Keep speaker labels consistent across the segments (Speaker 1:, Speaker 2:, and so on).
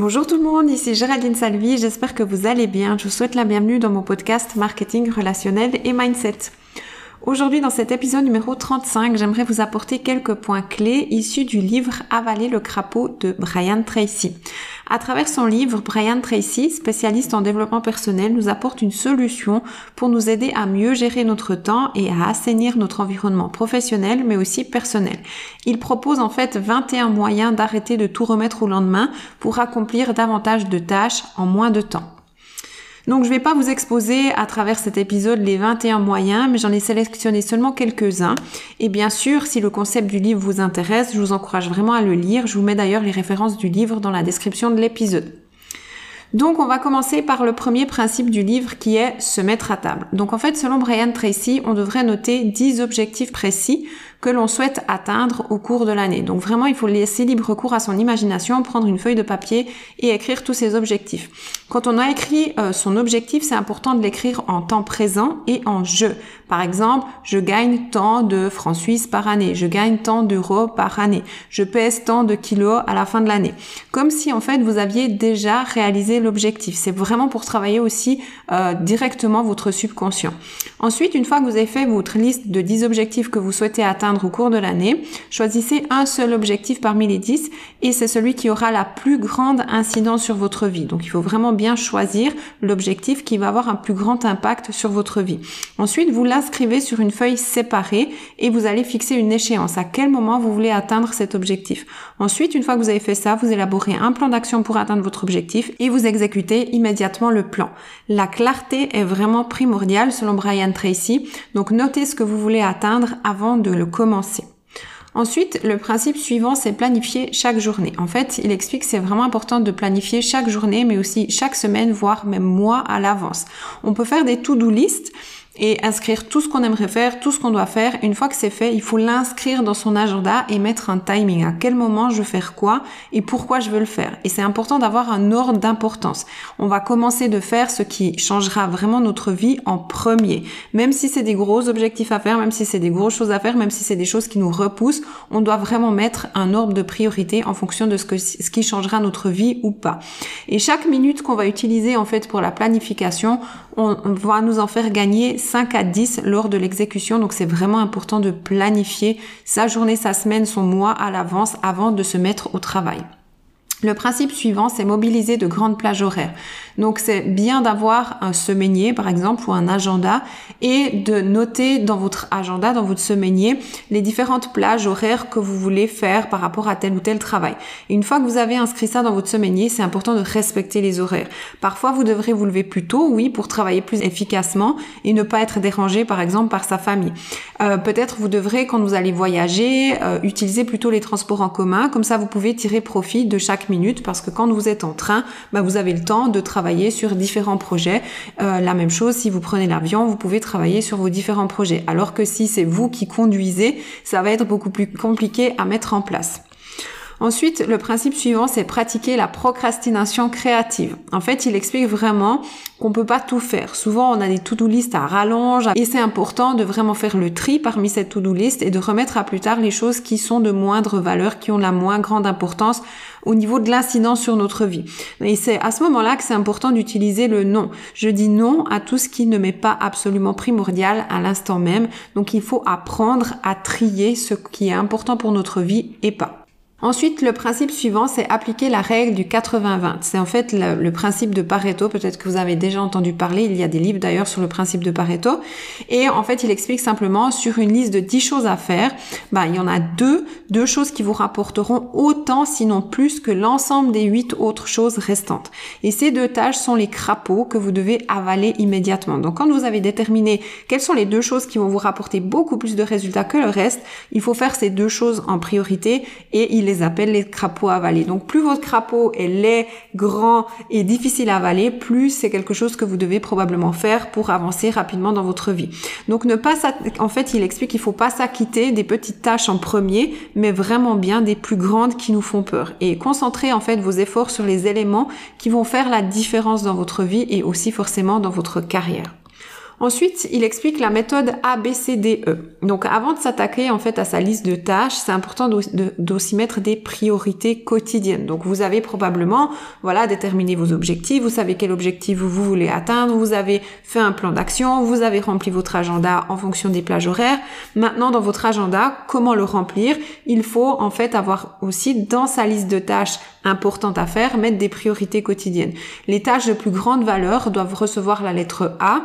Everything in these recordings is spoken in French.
Speaker 1: Bonjour tout le monde, ici Géraldine Salvi, j'espère que vous allez bien. Je vous souhaite la bienvenue dans mon podcast Marketing relationnel et Mindset. Aujourd'hui, dans cet épisode numéro 35, j'aimerais vous apporter quelques points clés issus du livre Avaler le crapaud de Brian Tracy. À travers son livre, Brian Tracy, spécialiste en développement personnel, nous apporte une solution pour nous aider à mieux gérer notre temps et à assainir notre environnement professionnel mais aussi personnel. Il propose en fait 21 moyens d'arrêter de tout remettre au lendemain pour accomplir davantage de tâches en moins de temps. Donc je ne vais pas vous exposer à travers cet épisode les 21 moyens, mais j'en ai sélectionné seulement quelques-uns. Et bien sûr, si le concept du livre vous intéresse, je vous encourage vraiment à le lire. Je vous mets d'ailleurs les références du livre dans la description de l'épisode. Donc on va commencer par le premier principe du livre qui est se mettre à table. Donc en fait, selon Brian Tracy, on devrait noter 10 objectifs précis que l'on souhaite atteindre au cours de l'année. Donc vraiment, il faut laisser libre cours à son imagination, prendre une feuille de papier et écrire tous ses objectifs. Quand on a écrit euh, son objectif, c'est important de l'écrire en temps présent et en jeu. Par exemple, je gagne tant de francs suisses par année, je gagne tant d'euros par année, je pèse tant de kilos à la fin de l'année. Comme si en fait vous aviez déjà réalisé l'objectif. C'est vraiment pour travailler aussi euh, directement votre subconscient. Ensuite, une fois que vous avez fait votre liste de 10 objectifs que vous souhaitez atteindre, au cours de l'année. Choisissez un seul objectif parmi les 10 et c'est celui qui aura la plus grande incidence sur votre vie. Donc il faut vraiment bien choisir l'objectif qui va avoir un plus grand impact sur votre vie. Ensuite, vous l'inscrivez sur une feuille séparée et vous allez fixer une échéance. À quel moment vous voulez atteindre cet objectif? Ensuite, une fois que vous avez fait ça, vous élaborez un plan d'action pour atteindre votre objectif et vous exécutez immédiatement le plan. La clarté est vraiment primordiale selon Brian Tracy. Donc notez ce que vous voulez atteindre avant de le Ensuite, le principe suivant, c'est planifier chaque journée. En fait, il explique que c'est vraiment important de planifier chaque journée, mais aussi chaque semaine, voire même mois à l'avance. On peut faire des to-do list et inscrire tout ce qu'on aimerait faire, tout ce qu'on doit faire. Une fois que c'est fait, il faut l'inscrire dans son agenda et mettre un timing. À quel moment je veux faire quoi et pourquoi je veux le faire. Et c'est important d'avoir un ordre d'importance. On va commencer de faire ce qui changera vraiment notre vie en premier. Même si c'est des gros objectifs à faire, même si c'est des grosses choses à faire, même si c'est des choses qui nous repoussent, on doit vraiment mettre un ordre de priorité en fonction de ce, ce qui changera notre vie ou pas. Et chaque minute qu'on va utiliser en fait pour la planification, on va nous en faire gagner 5 à 10 lors de l'exécution. Donc c'est vraiment important de planifier sa journée, sa semaine, son mois à l'avance avant de se mettre au travail. Le principe suivant, c'est mobiliser de grandes plages horaires. Donc c'est bien d'avoir un semainier par exemple ou un agenda et de noter dans votre agenda, dans votre semainier, les différentes plages horaires que vous voulez faire par rapport à tel ou tel travail. une fois que vous avez inscrit ça dans votre semainier, c'est important de respecter les horaires. Parfois vous devrez vous lever plus tôt, oui, pour travailler plus efficacement et ne pas être dérangé par exemple par sa famille. Euh, peut-être vous devrez quand vous allez voyager euh, utiliser plutôt les transports en commun, comme ça vous pouvez tirer profit de chaque minutes parce que quand vous êtes en train, bah, vous avez le temps de travailler sur différents projets. Euh, la même chose, si vous prenez l'avion, vous pouvez travailler sur vos différents projets. Alors que si c'est vous qui conduisez, ça va être beaucoup plus compliqué à mettre en place. Ensuite, le principe suivant, c'est pratiquer la procrastination créative. En fait, il explique vraiment qu'on peut pas tout faire. Souvent, on a des to-do list à rallonge et c'est important de vraiment faire le tri parmi cette to-do list et de remettre à plus tard les choses qui sont de moindre valeur, qui ont la moins grande importance au niveau de l'incidence sur notre vie. Et c'est à ce moment-là que c'est important d'utiliser le non. Je dis non à tout ce qui ne m'est pas absolument primordial à l'instant même. Donc il faut apprendre à trier ce qui est important pour notre vie et pas. Ensuite, le principe suivant, c'est appliquer la règle du 80-20. C'est en fait le, principe de Pareto. Peut-être que vous avez déjà entendu parler. Il y a des livres d'ailleurs sur le principe de Pareto. Et en fait, il explique simplement sur une liste de 10 choses à faire, bah, il y en a deux, deux choses qui vous rapporteront autant, sinon plus, que l'ensemble des huit autres choses restantes. Et ces deux tâches sont les crapauds que vous devez avaler immédiatement. Donc, quand vous avez déterminé quelles sont les deux choses qui vont vous rapporter beaucoup plus de résultats que le reste, il faut faire ces deux choses en priorité et il les appelle les crapauds avalés. Donc plus votre crapaud est laid, grand et difficile à avaler, plus c'est quelque chose que vous devez probablement faire pour avancer rapidement dans votre vie. Donc ne pas en fait, il explique qu'il faut pas s'acquitter des petites tâches en premier, mais vraiment bien des plus grandes qui nous font peur et concentrer en fait vos efforts sur les éléments qui vont faire la différence dans votre vie et aussi forcément dans votre carrière. Ensuite, il explique la méthode ABCDE. Donc, avant de s'attaquer en fait à sa liste de tâches, c'est important d'aussi mettre des priorités quotidiennes. Donc, vous avez probablement, voilà, déterminé vos objectifs. Vous savez quel objectif vous voulez atteindre. Vous avez fait un plan d'action. Vous avez rempli votre agenda en fonction des plages horaires. Maintenant, dans votre agenda, comment le remplir? Il faut en fait avoir aussi dans sa liste de tâches importantes à faire, mettre des priorités quotidiennes. Les tâches de plus grande valeur doivent recevoir la lettre A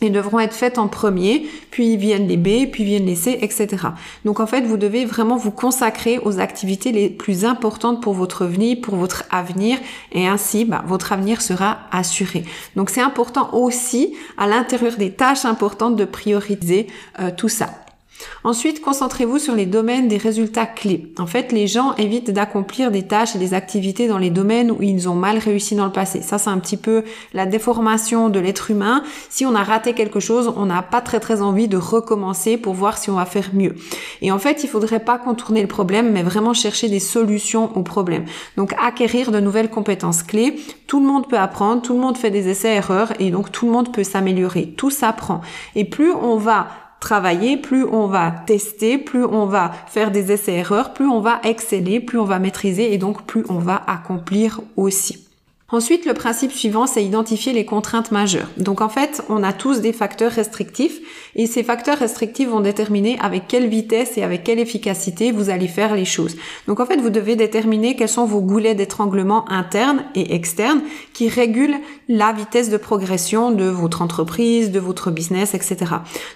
Speaker 1: et devront être faites en premier, puis viennent les B, puis viennent les C, etc. Donc en fait, vous devez vraiment vous consacrer aux activités les plus importantes pour votre vie, pour votre avenir, et ainsi, bah, votre avenir sera assuré. Donc c'est important aussi, à l'intérieur des tâches importantes, de prioriser euh, tout ça. Ensuite, concentrez-vous sur les domaines des résultats clés. En fait, les gens évitent d'accomplir des tâches et des activités dans les domaines où ils ont mal réussi dans le passé. Ça, c'est un petit peu la déformation de l'être humain. Si on a raté quelque chose, on n'a pas très très envie de recommencer pour voir si on va faire mieux. Et en fait, il faudrait pas contourner le problème, mais vraiment chercher des solutions au problème. Donc, acquérir de nouvelles compétences clés. Tout le monde peut apprendre, tout le monde fait des essais-erreurs et donc tout le monde peut s'améliorer. Tout s'apprend. Et plus on va travailler, plus on va tester, plus on va faire des essais-erreurs, plus on va exceller, plus on va maîtriser et donc plus on va accomplir aussi. Ensuite, le principe suivant, c'est identifier les contraintes majeures. Donc en fait, on a tous des facteurs restrictifs et ces facteurs restrictifs vont déterminer avec quelle vitesse et avec quelle efficacité vous allez faire les choses. Donc en fait, vous devez déterminer quels sont vos goulets d'étranglement internes et externes qui régulent la vitesse de progression de votre entreprise, de votre business, etc.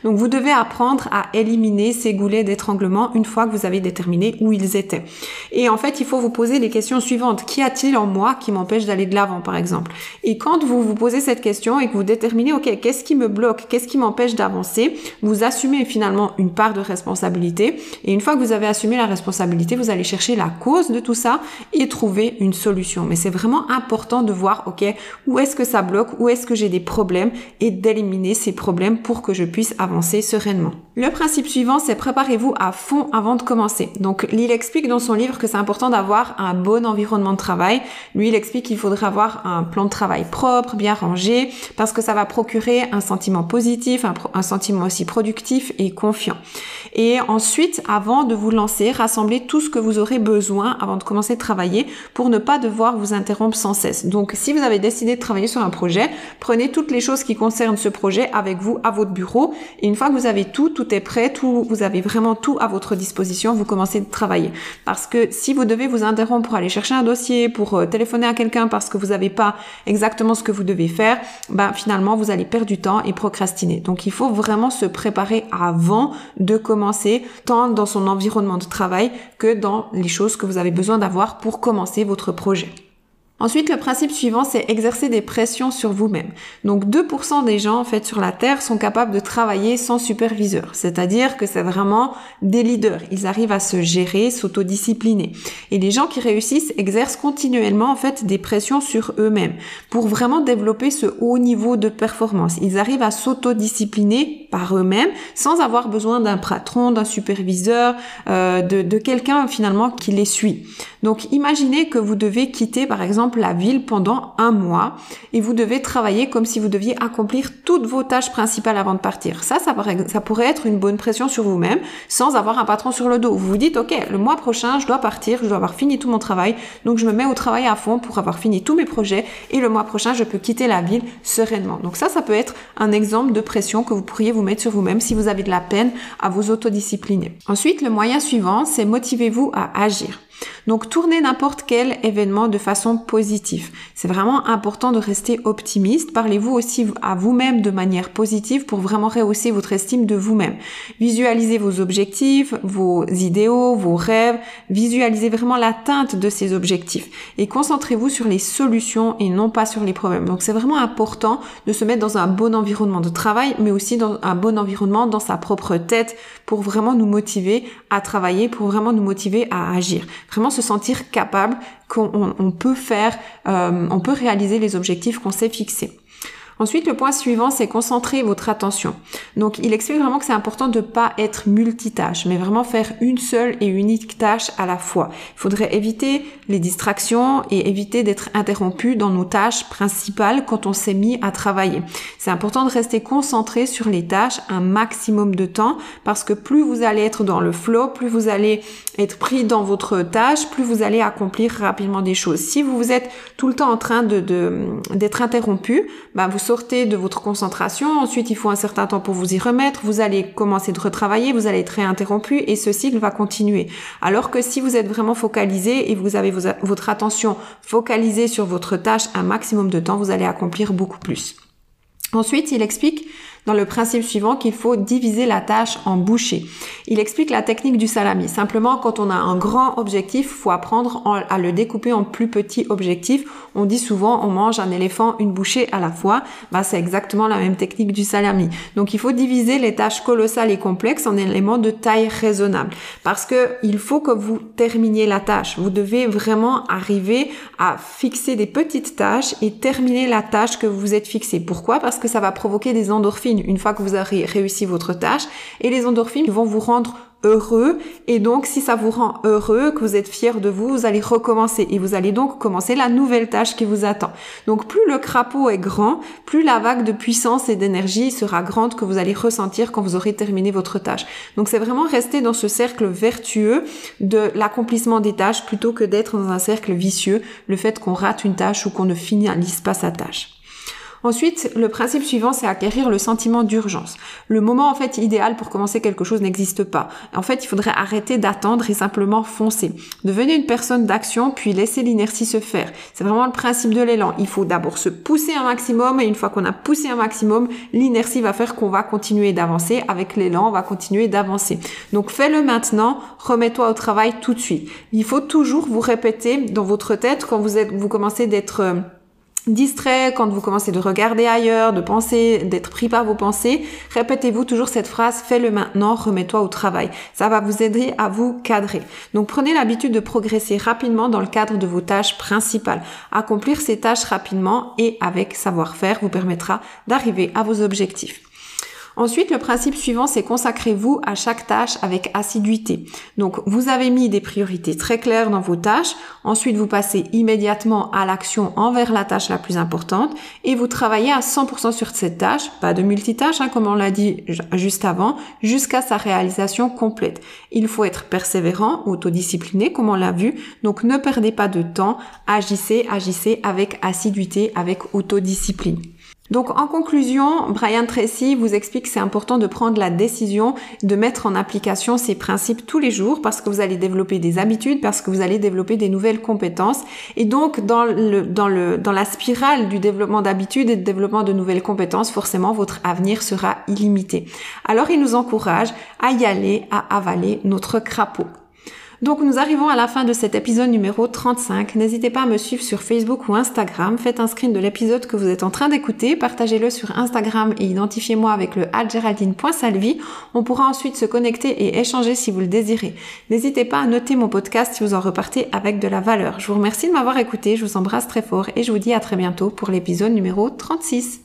Speaker 1: Donc vous devez apprendre à éliminer ces goulets d'étranglement une fois que vous avez déterminé où ils étaient. Et en fait, il faut vous poser les questions suivantes. Qu'y a-t-il en moi qui m'empêche d'aller de l'avant, par exemple Et quand vous vous posez cette question et que vous déterminez, OK, qu'est-ce qui me bloque Qu'est-ce qui m'empêche d'avancer vous assumez finalement une part de responsabilité. Et une fois que vous avez assumé la responsabilité, vous allez chercher la cause de tout ça et trouver une solution. Mais c'est vraiment important de voir, ok, où est-ce que ça bloque, où est-ce que j'ai des problèmes et d'éliminer ces problèmes pour que je puisse avancer sereinement. Le principe suivant, c'est préparez-vous à fond avant de commencer. Donc, il explique dans son livre que c'est important d'avoir un bon environnement de travail. Lui, il explique qu'il faudrait avoir un plan de travail propre, bien rangé, parce que ça va procurer un sentiment positif, un, sentiment aussi productif et confiant. Et ensuite, avant de vous lancer, rassemblez tout ce que vous aurez besoin avant de commencer à travailler pour ne pas devoir vous interrompre sans cesse. Donc, si vous avez décidé de travailler sur un projet, prenez toutes les choses qui concernent ce projet avec vous à votre bureau. Et une fois que vous avez tout est prêt, tout, vous avez vraiment tout à votre disposition, vous commencez de travailler. Parce que si vous devez vous interrompre pour aller chercher un dossier, pour euh, téléphoner à quelqu'un parce que vous n'avez pas exactement ce que vous devez faire, ben finalement vous allez perdre du temps et procrastiner. Donc il faut vraiment se préparer avant de commencer, tant dans son environnement de travail que dans les choses que vous avez besoin d'avoir pour commencer votre projet. Ensuite, le principe suivant, c'est exercer des pressions sur vous-même. Donc 2% des gens en fait sur la Terre sont capables de travailler sans superviseur, c'est-à-dire que c'est vraiment des leaders. Ils arrivent à se gérer, s'autodiscipliner. Et les gens qui réussissent exercent continuellement en fait des pressions sur eux-mêmes pour vraiment développer ce haut niveau de performance. Ils arrivent à s'autodiscipliner par eux-mêmes sans avoir besoin d'un patron, d'un superviseur, euh, de, quelqu'un finalement qui les suit. Donc imaginez que vous devez quitter par exemple la ville pendant un mois et vous devez travailler comme si vous deviez accomplir toutes vos tâches principales avant de partir. Ça, ça, ça pourrait être une bonne pression sur vous-même sans avoir un patron sur le dos. Vous vous dites, ok, le mois prochain, je dois partir, je dois avoir fini tout mon travail, donc je me mets au travail à fond pour avoir fini tous mes projets et le mois prochain, je peux quitter la ville sereinement. Donc ça, ça peut être un exemple de pression que vous pourriez vous mettre sur vous-même si vous avez de la peine à vous autodiscipliner. Ensuite, le moyen suivant, c'est motivez-vous à agir. Donc tournez n'importe quel événement de façon positive. C'est vraiment important de rester optimiste. Parlez-vous aussi à vous-même de manière positive pour vraiment rehausser votre estime de vous-même. Visualisez vos objectifs, vos idéaux, vos rêves. Visualisez vraiment l'atteinte de ces objectifs et concentrez-vous sur les solutions et non pas sur les problèmes. Donc c'est vraiment important de se mettre dans un bon environnement de travail, mais aussi dans un bon environnement dans sa propre tête pour vraiment nous motiver à travailler, pour vraiment nous motiver à agir vraiment se sentir capable qu'on peut faire, euh, on peut réaliser les objectifs qu'on s'est fixés. Ensuite, le point suivant, c'est concentrer votre attention. Donc, il explique vraiment que c'est important de ne pas être multitâche, mais vraiment faire une seule et unique tâche à la fois. Il faudrait éviter les distractions et éviter d'être interrompu dans nos tâches principales quand on s'est mis à travailler. C'est important de rester concentré sur les tâches un maximum de temps parce que plus vous allez être dans le flow, plus vous allez être pris dans votre tâche, plus vous allez accomplir rapidement des choses. Si vous êtes tout le temps en train de d'être interrompu, bah vous sortez de votre concentration. Ensuite, il faut un certain temps pour vous y remettre. Vous allez commencer de retravailler, vous allez être réinterrompu et ce cycle va continuer. Alors que si vous êtes vraiment focalisé et vous avez votre attention focalisée sur votre tâche un maximum de temps, vous allez accomplir beaucoup plus. Ensuite, il explique dans le principe suivant qu'il faut diviser la tâche en bouchées. Il explique la technique du salami. Simplement, quand on a un grand objectif, faut apprendre à le découper en plus petits objectifs. On dit souvent, on mange un éléphant une bouchée à la fois. Bah, c'est exactement la même technique du salami. Donc, il faut diviser les tâches colossales et complexes en éléments de taille raisonnable. Parce que il faut que vous terminiez la tâche. Vous devez vraiment arriver à fixer des petites tâches et terminer la tâche que vous vous êtes fixée. Pourquoi? Parce que ça va provoquer des endorphines une fois que vous avez réussi votre tâche et les endorphines vont vous rendre heureux et donc si ça vous rend heureux, que vous êtes fier de vous, vous allez recommencer et vous allez donc commencer la nouvelle tâche qui vous attend. Donc plus le crapaud est grand, plus la vague de puissance et d'énergie sera grande que vous allez ressentir quand vous aurez terminé votre tâche. Donc c'est vraiment rester dans ce cercle vertueux de l'accomplissement des tâches plutôt que d'être dans un cercle vicieux, le fait qu'on rate une tâche ou qu'on ne finalise pas sa tâche. Ensuite, le principe suivant, c'est acquérir le sentiment d'urgence. Le moment en fait idéal pour commencer quelque chose n'existe pas. En fait, il faudrait arrêter d'attendre et simplement foncer. Devenez une personne d'action, puis laisser l'inertie se faire. C'est vraiment le principe de l'élan. Il faut d'abord se pousser un maximum et une fois qu'on a poussé un maximum, l'inertie va faire qu'on va continuer d'avancer. Avec l'élan, on va continuer d'avancer. Donc fais-le maintenant, remets-toi au travail tout de suite. Il faut toujours vous répéter dans votre tête quand vous êtes, vous commencez d'être euh, distrait, quand vous commencez de regarder ailleurs, de penser, d'être pris par vos pensées, répétez-vous toujours cette phrase, fais-le maintenant, remets-toi au travail. Ça va vous aider à vous cadrer. Donc prenez l'habitude de progresser rapidement dans le cadre de vos tâches principales. Accomplir ces tâches rapidement et avec savoir-faire vous permettra d'arriver à vos objectifs. Ensuite, le principe suivant, c'est consacrez-vous à chaque tâche avec assiduité. Donc, vous avez mis des priorités très claires dans vos tâches. Ensuite, vous passez immédiatement à l'action envers la tâche la plus importante et vous travaillez à 100% sur cette tâche, pas de multitâche, hein, comme on l'a dit juste avant, jusqu'à sa réalisation complète. Il faut être persévérant, autodiscipliné, comme on l'a vu. Donc, ne perdez pas de temps. Agissez, agissez avec assiduité, avec autodiscipline. Donc en conclusion, Brian Tracy vous explique que c'est important de prendre la décision de mettre en application ces principes tous les jours parce que vous allez développer des habitudes, parce que vous allez développer des nouvelles compétences. Et donc dans, le, dans, le, dans la spirale du développement d'habitudes et de développement de nouvelles compétences, forcément votre avenir sera illimité. Alors il nous encourage à y aller, à avaler notre crapaud. Donc nous arrivons à la fin de cet épisode numéro 35. N'hésitez pas à me suivre sur Facebook ou Instagram. Faites un screen de l'épisode que vous êtes en train d'écouter. Partagez-le sur Instagram et identifiez-moi avec le @geraldine.salvi. On pourra ensuite se connecter et échanger si vous le désirez. N'hésitez pas à noter mon podcast si vous en repartez avec de la valeur. Je vous remercie de m'avoir écouté. Je vous embrasse très fort et je vous dis à très bientôt pour l'épisode numéro 36.